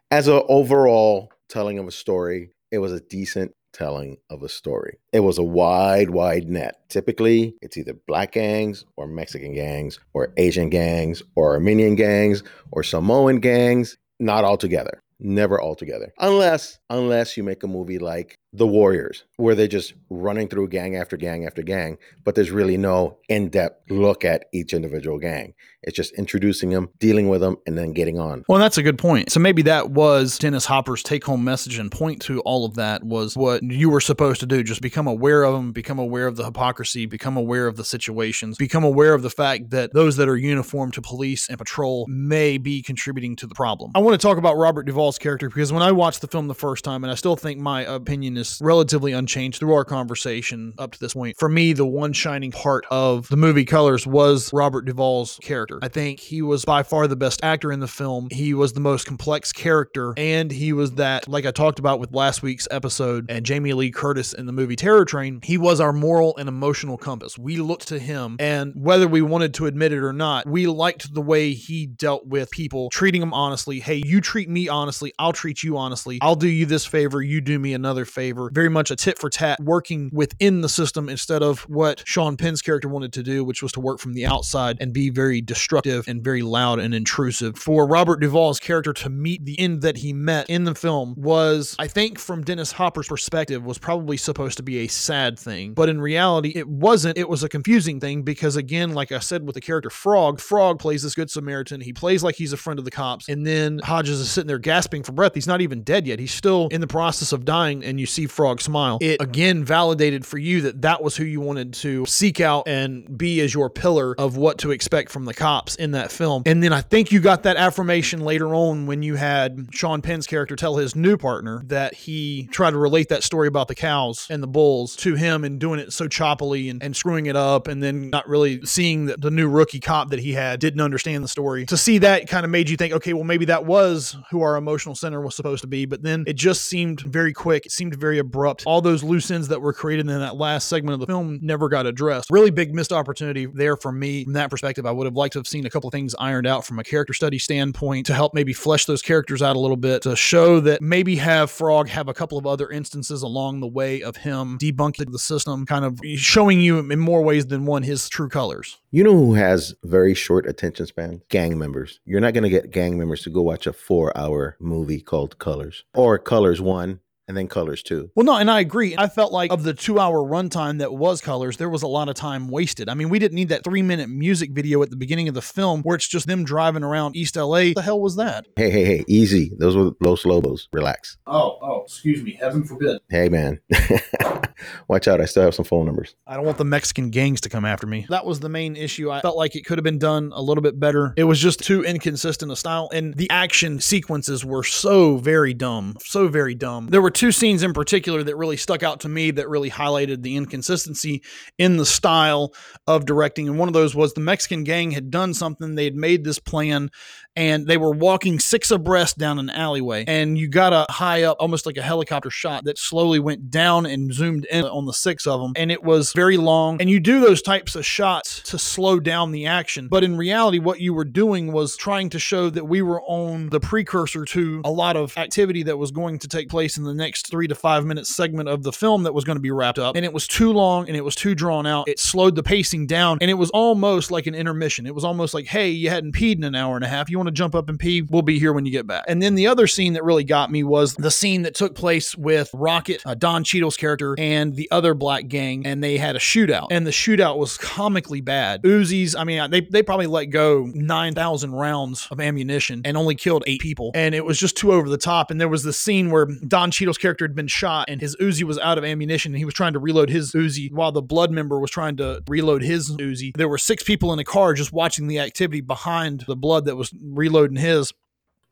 As an overall telling of a story, it was a decent telling of a story. It was a wide, wide net. Typically, it's either black gangs or Mexican gangs or Asian gangs or Armenian gangs or Samoan gangs, not all together. Never all together. Unless unless you make a movie like The Warriors, where they're just running through gang after gang after gang, but there's really no in-depth look at each individual gang. It's just introducing them, dealing with them, and then getting on. Well, that's a good point. So maybe that was Dennis Hopper's take home message and point to all of that was what you were supposed to do. Just become aware of them, become aware of the hypocrisy, become aware of the situations, become aware of the fact that those that are uniformed to police and patrol may be contributing to the problem. I want to talk about Robert Duvall's character because when I watched the film the first time, and I still think my opinion is relatively unchanged through our conversation up to this point, for me, the one shining part of the movie Colors was Robert Duvall's character. I think he was by far the best actor in the film. He was the most complex character, and he was that, like I talked about with last week's episode and Jamie Lee Curtis in the movie Terror Train, he was our moral and emotional compass. We looked to him, and whether we wanted to admit it or not, we liked the way he dealt with people, treating them honestly. Hey, you treat me honestly, I'll treat you honestly. I'll do you this favor, you do me another favor. Very much a tit for tat, working within the system instead of what Sean Penn's character wanted to do, which was to work from the outside and be very destructive and very loud and intrusive. For Robert Duvall's character to meet the end that he met in the film was, I think, from Dennis Hopper's perspective, was probably supposed to be a sad thing. But in reality, it wasn't. It was a confusing thing because, again, like I said with the character Frog, Frog plays this Good Samaritan. He plays like he's a friend of the cops. And then Hodges is sitting there gasping for breath. He's not even dead yet. He's still in the process of dying. And you see Frog smile. It again validated for you that that was who you wanted to seek out and be as your pillar of what to expect from the cops in that film. And then I think you got that affirmation later on when you had Sean Penn's character tell his new partner that he tried to relate that story about the cows and the bulls to him and doing it so choppily and, and screwing it up and then not really seeing that the new rookie cop that he had didn't understand the story. To see that kind of made you think, okay, well, maybe that was who our emotional center was supposed to be. But then it just seemed very quick. It seemed very abrupt. All those loose ends that were created in that last segment of the film never got addressed. Really big missed opportunity there for me from that perspective. I would have liked to have seen a couple things ironed out from a character study standpoint to help maybe flesh those characters out a little bit to show that maybe have Frog have a couple of other instances along the way of him debunking the system, kind of showing you in more ways than one his true colors. You know who has very short attention span? Gang members. You're not going to get gang members to go watch a four hour movie called Colors or Colors 1 and then Colors too. Well, no, and I agree. I felt like of the two hour runtime that was Colors, there was a lot of time wasted. I mean, we didn't need that three minute music video at the beginning of the film where it's just them driving around East LA. What the hell was that? Hey, hey, hey, easy. Those were Los Lobos. Relax. Oh, oh, excuse me. Heaven forbid. Hey, man. Watch out. I still have some phone numbers. I don't want the Mexican gangs to come after me. That was the main issue. I felt like it could have been done a little bit better. It was just too inconsistent a style, and the action sequences were so very dumb. So very dumb. There were two scenes in particular that really stuck out to me that really highlighted the inconsistency in the style of directing. And one of those was the Mexican gang had done something, they had made this plan, and they were walking six abreast down an alleyway. And you got a high up, almost like a helicopter shot that slowly went down and zoomed in on the six of them. And it was very long. And you do those types of shots to slow down the action. But in reality, what you were doing was trying to show that we were on the precursor to a lot of activity that was going to take place in the next three to five minute segment of the film that was going to be wrapped up. And it was too long and it was too drawn out. It slowed the pacing down and it was almost like an intermission. It was almost like, hey, you hadn't peed in an hour and a half. You want to jump up and pee? We'll be here when you get back. And then the other scene that really got me was the scene that took place with Rocket, uh, Don Cheadle's character, and the other black gang, and they had a shootout. And the shootout was comically bad. Uzis, I mean, they, they probably let go 9,000 rounds of ammunition and only killed eight people. And it was just too over the top. And there was the scene where Don Cheadle's character had been shot and his Uzi was out of ammunition and he was trying to reload his Uzi while the blood member was trying to reload his Uzi. There were six people in a car just watching the activity behind the blood that was reloading his.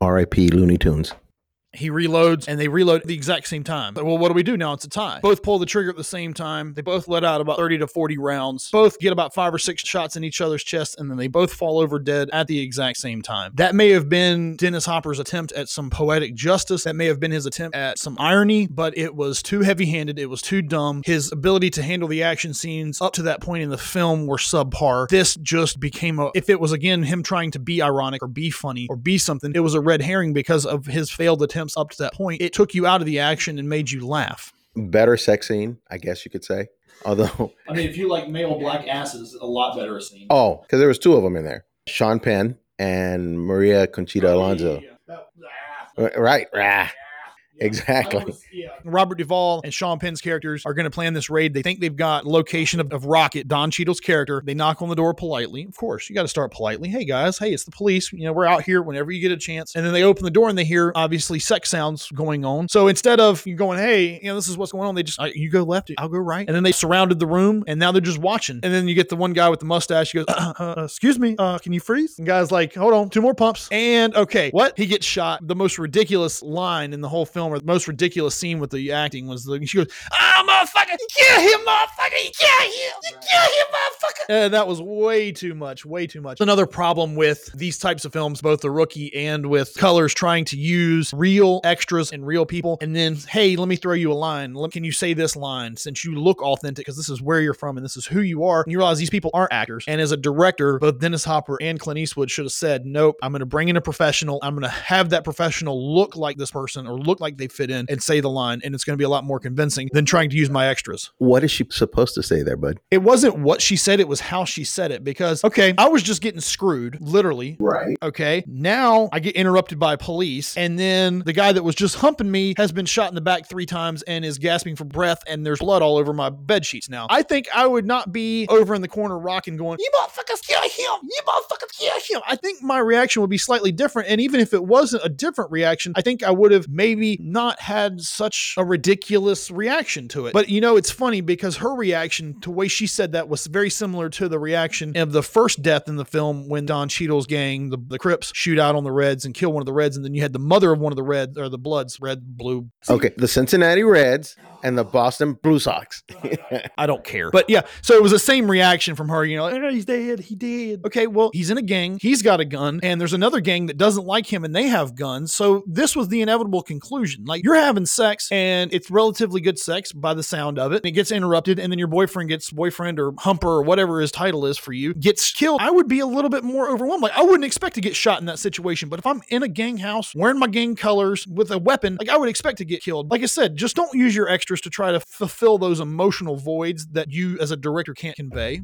R.I.P. Looney Tunes. He reloads and they reload at the exact same time. Well, what do we do now? It's a tie. Both pull the trigger at the same time. They both let out about 30 to 40 rounds. Both get about five or six shots in each other's chest, and then they both fall over dead at the exact same time. That may have been Dennis Hopper's attempt at some poetic justice. That may have been his attempt at some irony, but it was too heavy handed. It was too dumb. His ability to handle the action scenes up to that point in the film were subpar. This just became a, if it was again him trying to be ironic or be funny or be something, it was a red herring because of his failed attempts up to that point. It took you out of the action and made you laugh. Better sex scene, I guess you could say. Although, I mean, if you like male black asses, a lot better scene. oh, because there was two of them in there: Sean Penn and Maria Conchita oh, Alonso. Ah. Right, rah. Exactly. Robert Duvall and Sean Penn's characters are going to plan this raid. They think they've got location of, of Rocket, Don Cheadle's character. They knock on the door politely. Of course, you got to start politely. Hey guys, hey, it's the police. You know, we're out here whenever you get a chance. And then they open the door and they hear obviously sex sounds going on. So instead of you going, hey, you know, this is what's going on, they just, "Uh, you go left, I'll go right. And then they surrounded the room and now they're just watching. And then you get the one guy with the mustache. He goes, uh, uh, excuse me, uh, can you freeze? And guy's like, hold on, two more pumps. And okay, what? He gets shot. The most ridiculous line in the whole film, or the most ridiculous scene with the acting was the, she goes, ah, motherfucker, you kill him, motherfucker, you kill him, you kill him, motherfucker. And that was way too much, way too much. Another problem with these types of films, both The Rookie and with Colors trying to use real extras and real people. And then, hey, let me throw you a line. Can you say this line since you look authentic because this is where you're from and this is who you are? And you realize these people aren't actors. And as a director, both Dennis Hopper and Clint Eastwood should have said, nope, I'm going to bring in a professional. I'm going to have that professional look like this person or look like they fit in and say the line. And it's going to be a lot more convincing than trying to use my extras. What is she supposed to say there, bud? It wasn't what she said, it was how she said it. Because, okay, I was just getting screwed, literally. Right. Okay. Now I get interrupted by police, and then the guy that was just humping me has been shot in the back three times and is gasping for breath, and there's blood all over my bed sheets now. I think I would not be over in the corner rocking, going, You motherfuckers kill him! You motherfuckers kill him! I think my reaction would be slightly different. And even if it wasn't a different reaction, I think I would have maybe not had such a ridiculous reaction to it. But you know, it's funny because her reaction to the way she said that was very similar to the reaction of the first death in the film when Don Cheadle's gang, the, the Crips, shoot out on the Reds and kill one of the Reds. And then you had the mother of one of the Reds, or the Bloods, red, blue. Okay, the Cincinnati Reds and the Boston Blue Sox. I don't care. But yeah, so it was the same reaction from her, you know, "Eh, he's dead, he did. Okay, well, he's in a gang, he's got a gun, and there's another gang that doesn't like him and they have guns. So this was the inevitable conclusion. Like you're having sex and it's relatively good sex by the sound of it. And it gets interrupted, and then your boyfriend gets boyfriend or humper or whatever his title is for you, gets killed. I would be a little bit more overwhelmed. Like I wouldn't expect to get shot in that situation. But if I'm in a gang house wearing my gang colors with a weapon, like I would expect to get killed. Like I said, just don't use your extras to try to fulfill those emotional voids that you as a director can't convey.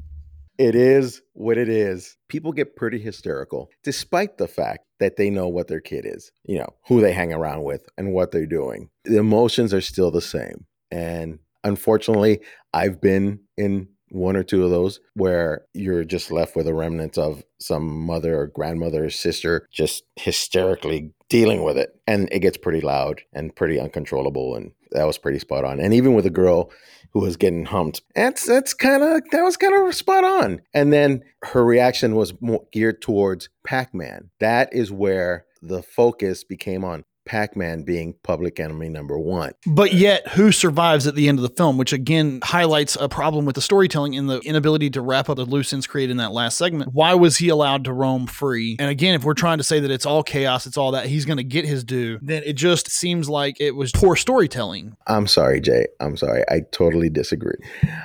It is what it is. People get pretty hysterical, despite the fact that they know what their kid is, you know, who they hang around with and what they're doing. The emotions are still the same. And unfortunately, I've been in one or two of those where you're just left with a remnant of some mother or grandmother or sister just hysterically dealing with it. And it gets pretty loud and pretty uncontrollable. And that was pretty spot on. And even with a girl who was getting humped, that's that's kind of that was kind of spot on. And then her reaction was more geared towards Pac-Man. That is where the focus became on Pac Man being public enemy number one. But yet, who survives at the end of the film, which again highlights a problem with the storytelling and the inability to wrap up the loose ends created in that last segment. Why was he allowed to roam free? And again, if we're trying to say that it's all chaos, it's all that, he's going to get his due, then it just seems like it was poor storytelling. I'm sorry, Jay. I'm sorry. I totally disagree.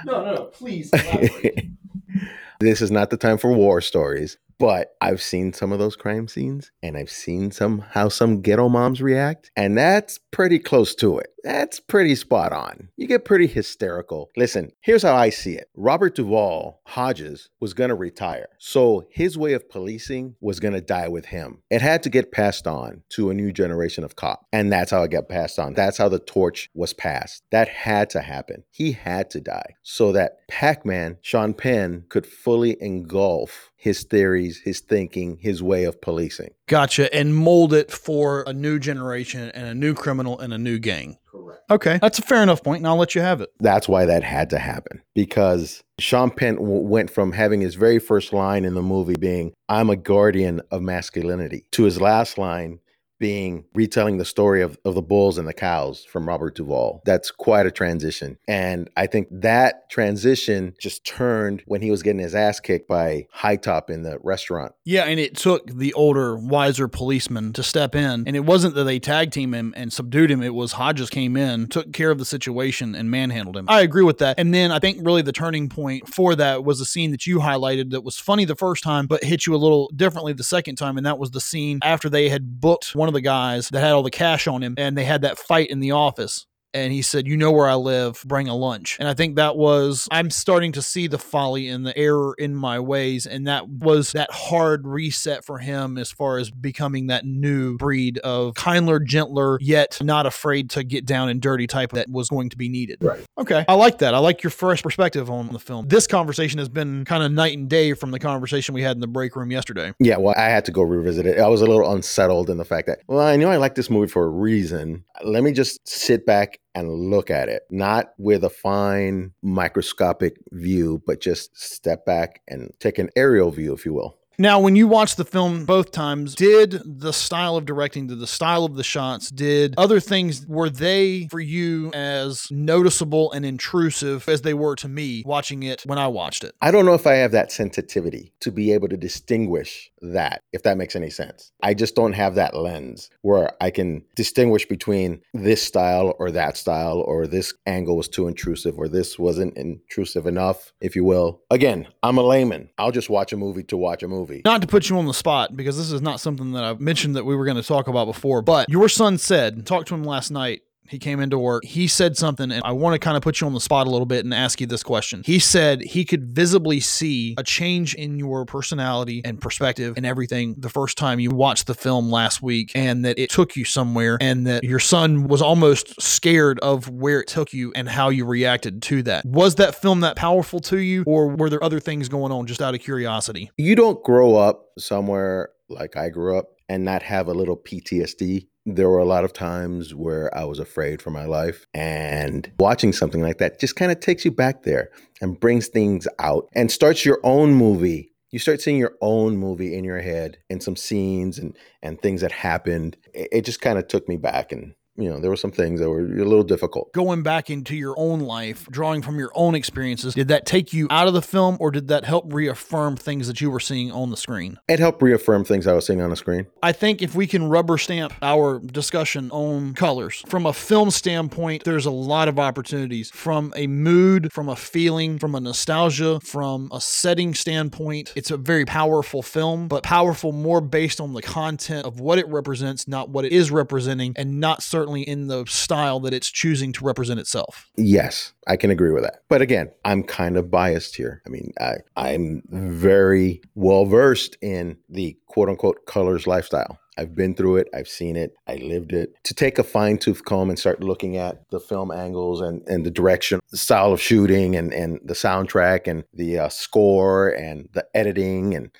No, no, no. Please. this is not the time for war stories, but I've seen some of those crime scenes and I've seen some how some ghetto moms react, and that's pretty close to it. That's pretty spot on. You get pretty hysterical. Listen, here's how I see it. Robert Duvall Hodges was going to retire. So his way of policing was going to die with him. It had to get passed on to a new generation of cops. And that's how it got passed on. That's how the torch was passed. That had to happen. He had to die so that Pac-Man, Sean Penn, could fully engulf his theories, his thinking, his way of policing. Gotcha. And mold it for a new generation and a new criminal and a new gang. Correct. Okay. That's a fair enough point, and I'll let you have it. That's why that had to happen because Sean Penn w- went from having his very first line in the movie being, I'm a guardian of masculinity, to his last line being retelling the story of, of the bulls and the cows from Robert Duvall. That's quite a transition. And I think that transition just turned when he was getting his ass kicked by High Top in the restaurant. Yeah, and it took the older, wiser policeman to step in. And it wasn't that they tag team him and subdued him. It was Hodges came in, took care of the situation, and manhandled him. I agree with that. And then I think really the turning point for that was a scene that you highlighted that was funny the first time, but hit you a little differently the second time. And that was the scene after they had booked one of the guys that had all the cash on him and they had that fight in the office and he said, You know where I live, bring a lunch. And I think that was, I'm starting to see the folly and the error in my ways. And that was that hard reset for him as far as becoming that new breed of kindler, gentler, yet not afraid to get down and dirty type that was going to be needed. Right. Okay. I like that. I like your fresh perspective on the film. This conversation has been kind of night and day from the conversation we had in the break room yesterday. Yeah, well, I had to go revisit it. I was a little unsettled in the fact that, well, I know I like this movie for a reason. Let me just sit back and look at it, not with a fine microscopic view, but just step back and take an aerial view, if you will. Now, when you watched the film both times, did the style of directing, did the style of the shots, did other things, were they for you as noticeable and intrusive as they were to me watching it when I watched it? I don't know if I have that sensitivity to be able to distinguish that, if that makes any sense. I just don't have that lens where I can distinguish between this style or that style, or this angle was too intrusive, or this wasn't intrusive enough, if you will. Again, I'm a layman. I'll just watch a movie to watch a movie. Not to put you on the spot, because this is not something that I've mentioned that we were going to talk about before, but your son said, talked to him last night. He came into work. He said something, and I want to kind of put you on the spot a little bit and ask you this question. He said he could visibly see a change in your personality and perspective and everything the first time you watched the film last week, and that it took you somewhere, and that your son was almost scared of where it took you and how you reacted to that. Was that film that powerful to you, or were there other things going on just out of curiosity? You don't grow up somewhere like I grew up and not have a little PTSD. There were a lot of times where I was afraid for my life, and watching something like that just kind of takes you back there and brings things out and starts your own movie. You start seeing your own movie in your head and some scenes and, and things that happened. It, it just kind of took me back and you know, there were some things that were a little difficult. going back into your own life, drawing from your own experiences, did that take you out of the film or did that help reaffirm things that you were seeing on the screen? It helped reaffirm things I was seeing on the screen. I think if we can rubber stamp our discussion on colors, from a film standpoint, there's a lot of opportunities from a mood, from a feeling, from a nostalgia, from a setting standpoint. It's a very powerful film, but powerful more based on the content of what it represents, not what it is representing, and not certainly in the style that it's choosing to represent itself. Yes, I can agree with that. But again, I'm kind of biased here. I mean, I, I'm very well versed in the quote unquote colors lifestyle. I've been through it. I've seen it. I lived it. To take a fine tooth comb and start looking at the film angles and, and the direction, the style of shooting and, and the soundtrack and the uh, score and the editing and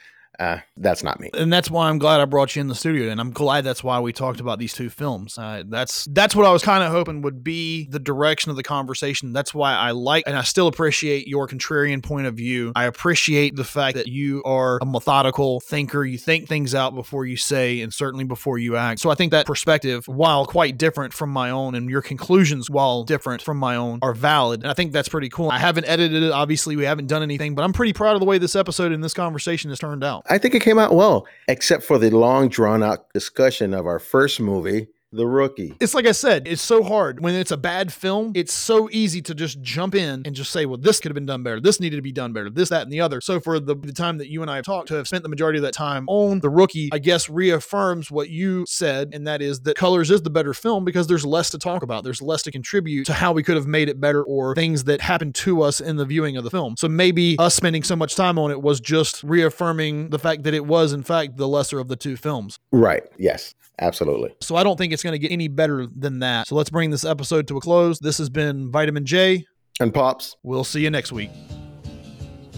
uh, that's not me. and that's why I'm glad I brought you in the studio, and I'm glad that's why we talked about these two films. Uh, that's that's what I was kind of hoping would be the direction of the conversation. That's why I like, and I still appreciate your contrarian point of view. I appreciate the fact that you are a methodical thinker. You think things out before you say, and certainly before you act. So I think that perspective, while quite different from my own, and your conclusions, while different from my own, are valid. And I think that's pretty cool. I haven't edited it. Obviously, we haven't done anything, but I'm pretty proud of the way this episode and this conversation has turned out. I think it came out well, except for the long drawn out discussion of our first movie, The Rookie. It's like I said, it's so hard when it's a bad film. It's so easy to just jump in and just say, well, this could have been done better. This needed to be done better. This, that, and the other. So for the, the time that you and I have talked to have spent the majority of that time on the rookie, I guess reaffirms what you said, and that is that Colors is the better film because there's less to talk about. There's less to contribute to how we could have made it better or things that happened to us in the viewing of the film. So maybe us spending so much time on it was just reaffirming the fact that it was, in fact, the lesser of the two films. Right. Yes, absolutely. So I don't think it's going to get any better than that. So let's bring this episode to a close. This has been Vitamin J. And Pops, We'll see you next week.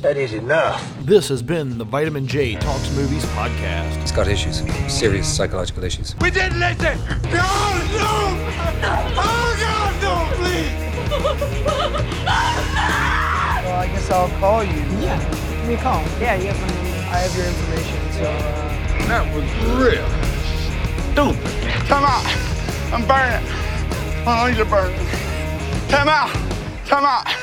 That is enough. This has been the Vitamin J Talks Movies podcast. He's got issues, serious psychological issues. We didn't listen! No, no! Oh, God, no, please! Well, I guess I'll call you. Yeah. Give me a call. Yeah, you have my number. I have your information, so, uh... That was real stupid. Come out. I'm burning. I don't need to burn. Come out. Come out.